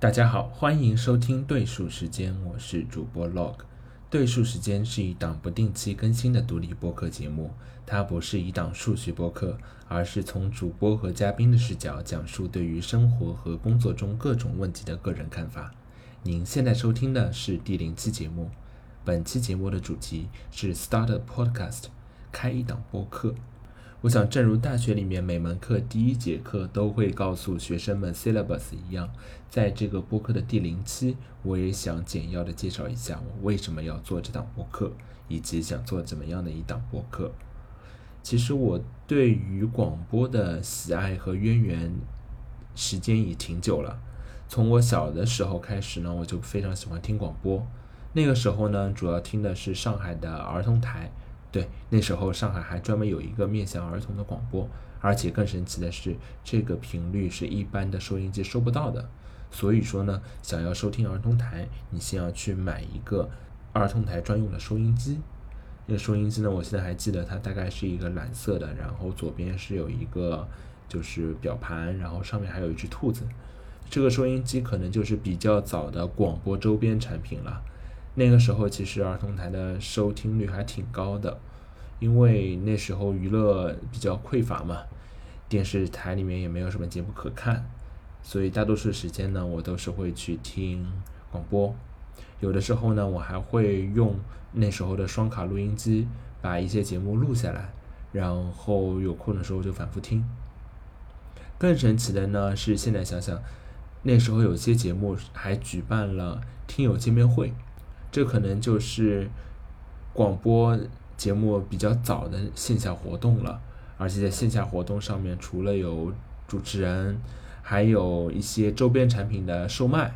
大家好，欢迎收听对数时间，我是主播 Log。对数时间是一档不定期更新的独立播客节目，它不是一档数学播客，而是从主播和嘉宾的视角讲述对于生活和工作中各种问题的个人看法。您现在收听的是第零期节目，本期节目的主题是 Start a Podcast，开一档播客。我想，正如大学里面每门课第一节课都会告诉学生们 syllabus 一样，在这个播客的第零期，我也想简要的介绍一下我为什么要做这档播客，以及想做怎么样的一档播客。其实我对于广播的喜爱和渊源，时间已挺久了。从我小的时候开始呢，我就非常喜欢听广播。那个时候呢，主要听的是上海的儿童台。对，那时候上海还专门有一个面向儿童的广播，而且更神奇的是，这个频率是一般的收音机收不到的。所以说呢，想要收听儿童台，你先要去买一个儿童台专用的收音机。那个收音机呢，我现在还记得它大概是一个蓝色的，然后左边是有一个就是表盘，然后上面还有一只兔子。这个收音机可能就是比较早的广播周边产品了。那个时候其实儿童台的收听率还挺高的，因为那时候娱乐比较匮乏嘛，电视台里面也没有什么节目可看，所以大多数时间呢，我都是会去听广播。有的时候呢，我还会用那时候的双卡录音机把一些节目录下来，然后有空的时候就反复听。更神奇的呢是，现在想想，那时候有些节目还举办了听友见面会。这可能就是广播节目比较早的线下活动了，而且在线下活动上面，除了有主持人，还有一些周边产品的售卖。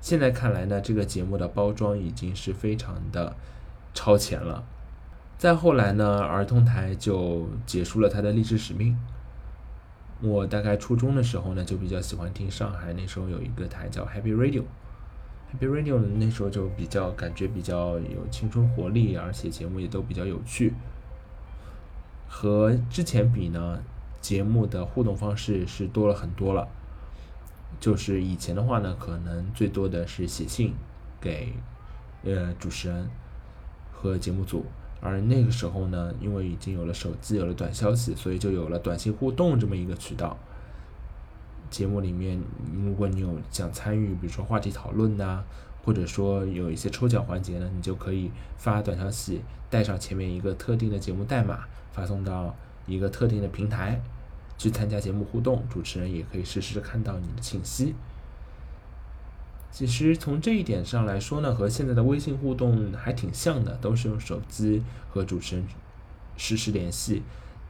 现在看来呢，这个节目的包装已经是非常的超前了。再后来呢，儿童台就结束了它的历史使命。我大概初中的时候呢，就比较喜欢听上海那时候有一个台叫 Happy Radio。Happy Radio 呢，那时候就比较感觉比较有青春活力，而且节目也都比较有趣。和之前比呢，节目的互动方式是多了很多了。就是以前的话呢，可能最多的是写信给呃主持人和节目组，而那个时候呢，因为已经有了手机，有了短消息，所以就有了短信互动这么一个渠道。节目里面，如果你有想参与，比如说话题讨论呐，或者说有一些抽奖环节呢，你就可以发短消息，带上前面一个特定的节目代码，发送到一个特定的平台去参加节目互动，主持人也可以实时看到你的信息。其实从这一点上来说呢，和现在的微信互动还挺像的，都是用手机和主持人实时联系。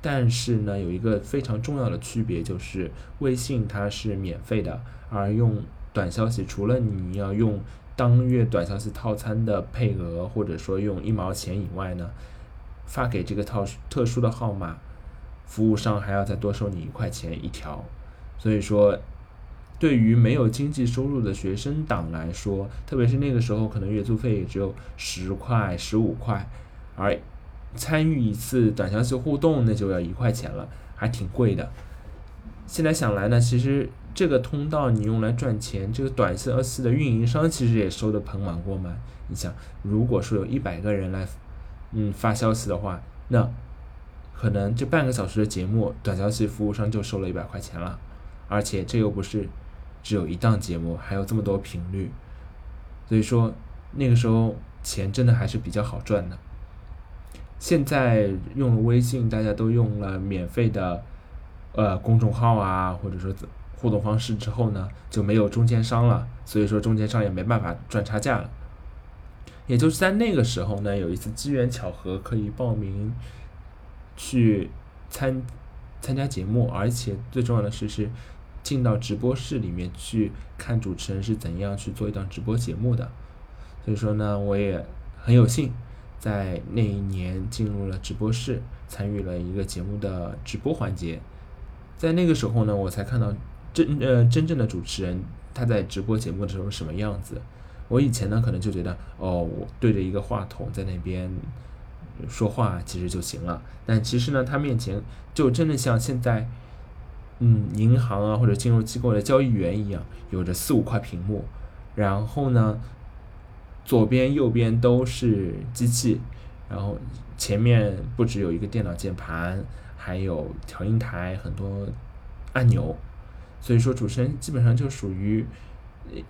但是呢，有一个非常重要的区别，就是微信它是免费的，而用短消息，除了你要用当月短消息套餐的配额，或者说用一毛钱以外呢，发给这个套特殊的号码，服务商还要再多收你一块钱一条。所以说，对于没有经济收入的学生党来说，特别是那个时候，可能月租费也只有十块、十五块，而。参与一次短消息互动，那就要一块钱了，还挺贵的。现在想来呢，其实这个通道你用来赚钱，这个短消息的运营商其实也收的盆满钵满。你想，如果说有一百个人来，嗯，发消息的话，那可能这半个小时的节目，短消息服务商就收了一百块钱了。而且这又不是只有一档节目，还有这么多频率，所以说那个时候钱真的还是比较好赚的。现在用了微信，大家都用了免费的，呃，公众号啊，或者说互动方式之后呢，就没有中间商了，所以说中间商也没办法赚差价了。也就是在那个时候呢，有一次机缘巧合可以报名去参参加节目，而且最重要的是是进到直播室里面去看主持人是怎样去做一档直播节目的，所以说呢，我也很有幸。在那一年进入了直播室，参与了一个节目的直播环节。在那个时候呢，我才看到真呃真正的主持人他在直播节目的时候什么样子。我以前呢可能就觉得哦，我对着一个话筒在那边说话其实就行了。但其实呢，他面前就真的像现在嗯银行啊或者金融机构的交易员一样，有着四五块屏幕，然后呢，左边右边都是机器，然后前面不只有一个电脑键盘，还有调音台很多按钮，所以说主持人基本上就属于。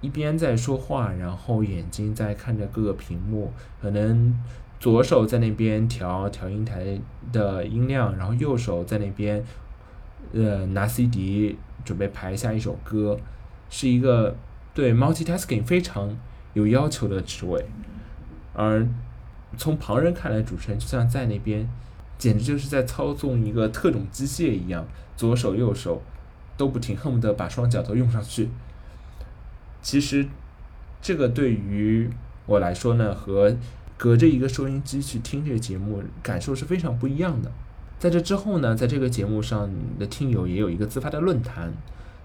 一边在说话，然后眼睛在看着各个屏幕，可能左手在那边调调音台的音量，然后右手在那边，呃，拿 CD 准备排下一首歌，是一个对 multitasking 非常有要求的职位。而从旁人看来，主持人就像在那边，简直就是在操纵一个特种机械一样，左手右手都不停，恨不得把双脚都用上去。其实，这个对于我来说呢，和隔着一个收音机去听这个节目，感受是非常不一样的。在这之后呢，在这个节目上的听友也有一个自发的论坛，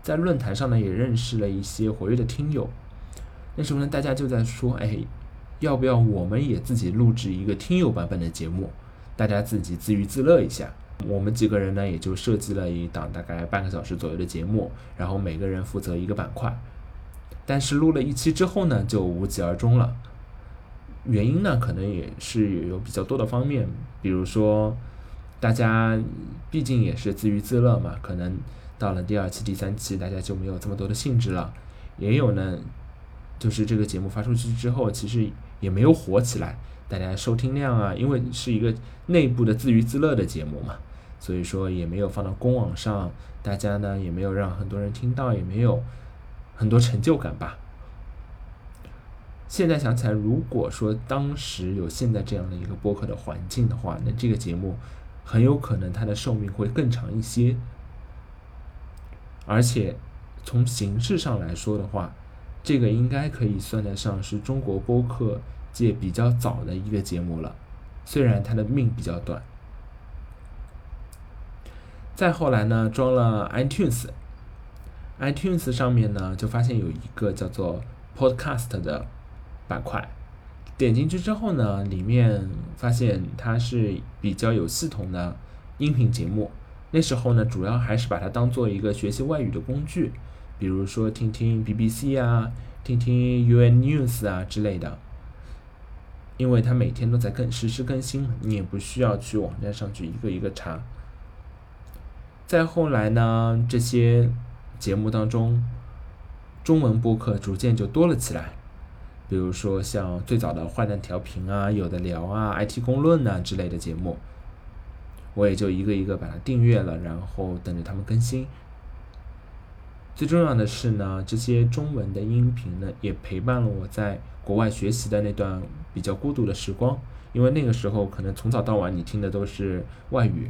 在论坛上呢，也认识了一些活跃的听友。那时候呢，大家就在说，哎，要不要我们也自己录制一个听友版本的节目，大家自己自娱自乐一下。我们几个人呢，也就设计了一档大概半个小时左右的节目，然后每个人负责一个板块。但是录了一期之后呢，就无疾而终了。原因呢，可能也是有比较多的方面，比如说，大家毕竟也是自娱自乐嘛，可能到了第二期、第三期，大家就没有这么多的兴致了。也有呢，就是这个节目发出去之后，其实也没有火起来，大家收听量啊，因为是一个内部的自娱自乐的节目嘛，所以说也没有放到公网上，大家呢也没有让很多人听到，也没有。很多成就感吧。现在想起来，如果说当时有现在这样的一个播客的环境的话，那这个节目很有可能它的寿命会更长一些。而且从形式上来说的话，这个应该可以算得上是中国播客界比较早的一个节目了，虽然它的命比较短。再后来呢，装了 iTunes。iTunes 上面呢，就发现有一个叫做 Podcast 的板块，点进去之后呢，里面发现它是比较有系统的音频节目。那时候呢，主要还是把它当做一个学习外语的工具，比如说听听 BBC 啊，听听 UN News 啊之类的，因为它每天都在更实时更新，你也不需要去网站上去一个一个查。再后来呢，这些。节目当中，中文播客逐渐就多了起来，比如说像最早的坏蛋调频啊、有的聊啊、IT 公论啊之类的节目，我也就一个一个把它订阅了，然后等着他们更新。最重要的是呢，这些中文的音频呢，也陪伴了我在国外学习的那段比较孤独的时光，因为那个时候可能从早到晚你听的都是外语，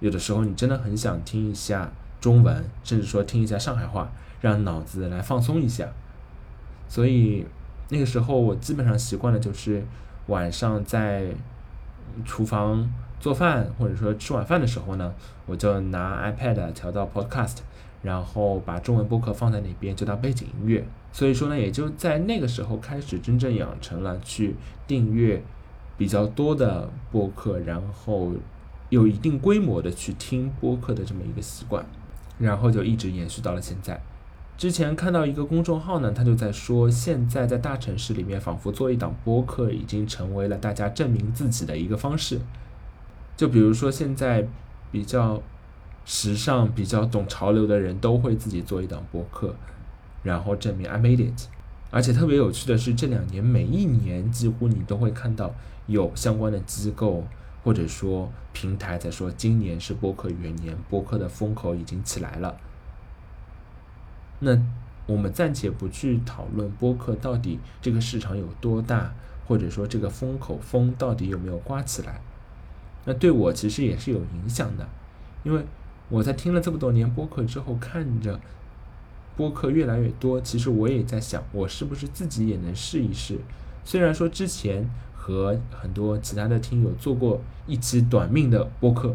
有的时候你真的很想听一下。中文，甚至说听一下上海话，让脑子来放松一下。所以那个时候，我基本上习惯的就是晚上在厨房做饭，或者说吃晚饭的时候呢，我就拿 iPad 调到 Podcast，然后把中文播客放在那边，就当背景音乐。所以说呢，也就在那个时候开始真正养成了去订阅比较多的播客，然后有一定规模的去听播客的这么一个习惯。然后就一直延续到了现在。之前看到一个公众号呢，他就在说，现在在大城市里面，仿佛做一档播客已经成为了大家证明自己的一个方式。就比如说现在比较时尚、比较懂潮流的人都会自己做一档播客，然后证明 I made it。而且特别有趣的是，这两年每一年几乎你都会看到有相关的机构。或者说平台在说今年是播客元年，播客的风口已经起来了。那我们暂且不去讨论播客到底这个市场有多大，或者说这个风口风到底有没有刮起来。那对我其实也是有影响的，因为我在听了这么多年播客之后，看着播客越来越多，其实我也在想，我是不是自己也能试一试？虽然说之前。和很多其他的听友做过一期短命的播客，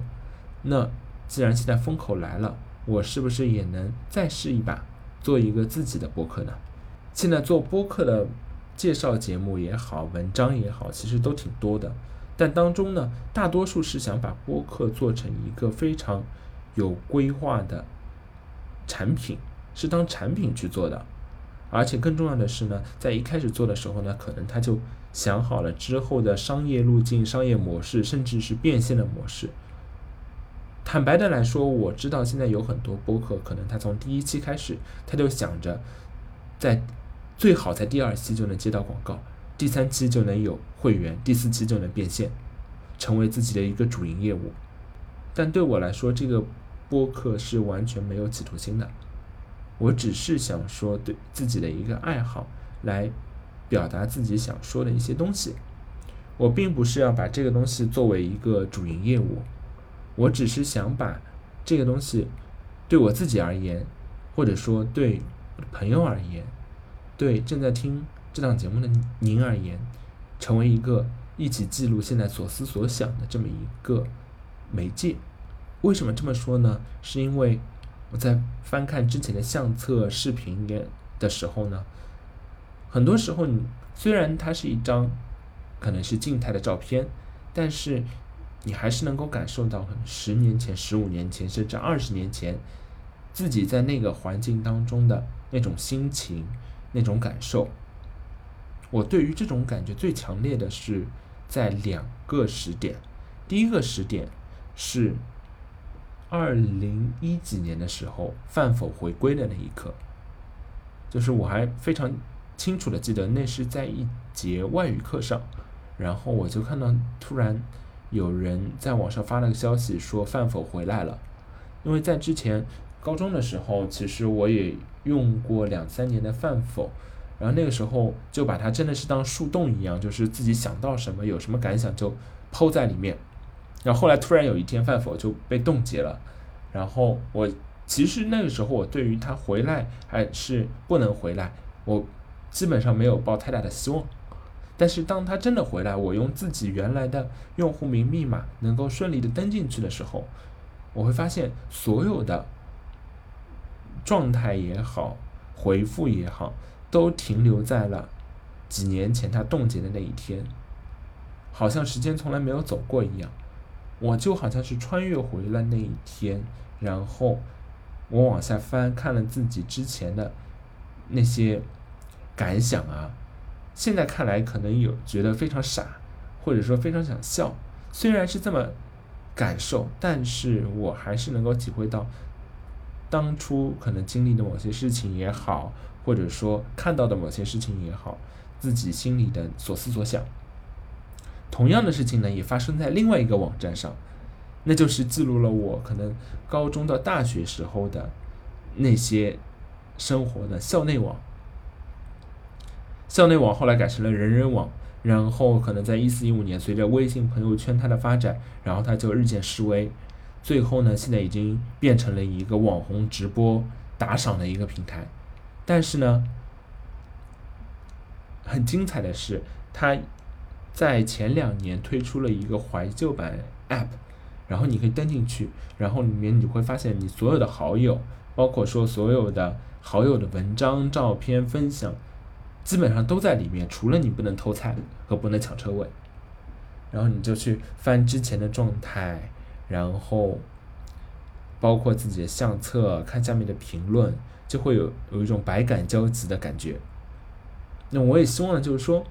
那既然现在风口来了，我是不是也能再试一把，做一个自己的播客呢？现在做播客的介绍节目也好，文章也好，其实都挺多的，但当中呢，大多数是想把播客做成一个非常有规划的产品，是当产品去做的。而且更重要的是呢，在一开始做的时候呢，可能他就想好了之后的商业路径、商业模式，甚至是变现的模式。坦白的来说，我知道现在有很多播客，可能他从第一期开始，他就想着在最好在第二期就能接到广告，第三期就能有会员，第四期就能变现，成为自己的一个主营业务。但对我来说，这个播客是完全没有企图心的。我只是想说对自己的一个爱好来表达自己想说的一些东西。我并不是要把这个东西作为一个主营业务。我只是想把这个东西对我自己而言，或者说对朋友而言，对正在听这档节目的您而言，成为一个一起记录现在所思所想的这么一个媒介。为什么这么说呢？是因为我在翻看之前的相册、视频的的时候呢，很多时候你虽然它是一张可能是静态的照片，但是。你还是能够感受到，可能十年前、十五年前，甚至二十年前，自己在那个环境当中的那种心情、那种感受。我对于这种感觉最强烈的是在两个时点。第一个时点是二零一几年的时候，范否回归的那一刻，就是我还非常清楚的记得，那是在一节外语课上，然后我就看到突然。有人在网上发了个消息说范否回来了，因为在之前高中的时候，其实我也用过两三年的范否，然后那个时候就把它真的是当树洞一样，就是自己想到什么有什么感想就抛在里面，然后后来突然有一天饭否就被冻结了，然后我其实那个时候我对于他回来还是不能回来，我基本上没有抱太大的希望。但是当他真的回来，我用自己原来的用户名密码能够顺利的登进去的时候，我会发现所有的状态也好，回复也好，都停留在了几年前他冻结的那一天，好像时间从来没有走过一样。我就好像是穿越回了那一天，然后我往下翻看了自己之前的那些感想啊。现在看来可能有觉得非常傻，或者说非常想笑。虽然是这么感受，但是我还是能够体会到当初可能经历的某些事情也好，或者说看到的某些事情也好，自己心里的所思所想。同样的事情呢，也发生在另外一个网站上，那就是记录了我可能高中到大学时候的那些生活的校内网。校内网后来改成了人人网，然后可能在一四一五年，随着微信朋友圈它的发展，然后它就日渐式微，最后呢，现在已经变成了一个网红直播打赏的一个平台。但是呢，很精彩的是，它在前两年推出了一个怀旧版 App，然后你可以登进去，然后里面你会发现你所有的好友，包括说所有的好友的文章、照片分享。基本上都在里面，除了你不能偷菜和不能抢车位，然后你就去翻之前的状态，然后包括自己的相册，看下面的评论，就会有有一种百感交集的感觉。那我也希望就是说，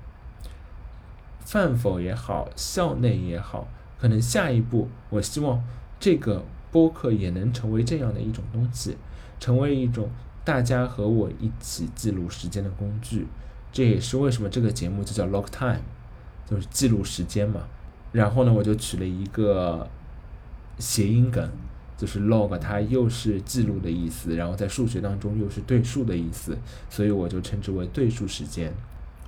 饭否也好，校内也好，可能下一步，我希望这个播客也能成为这样的一种东西，成为一种大家和我一起记录时间的工具。这也是为什么这个节目就叫 log time，就是记录时间嘛。然后呢，我就取了一个谐音梗，就是 log，它又是记录的意思，然后在数学当中又是对数的意思，所以我就称之为对数时间。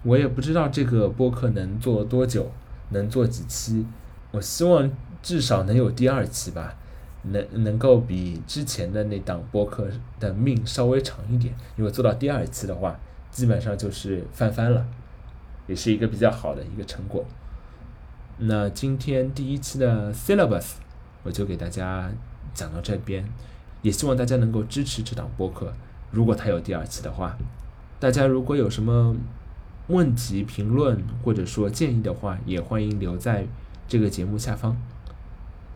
我也不知道这个播客能做多久，能做几期。我希望至少能有第二期吧，能能够比之前的那档播客的命稍微长一点。因为做到第二期的话。基本上就是翻番了，也是一个比较好的一个成果。那今天第一期的 syllabus 我就给大家讲到这边，也希望大家能够支持这档播客。如果它有第二期的话，大家如果有什么问题、评论或者说建议的话，也欢迎留在这个节目下方。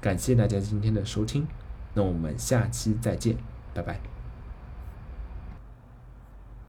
感谢大家今天的收听，那我们下期再见，拜拜。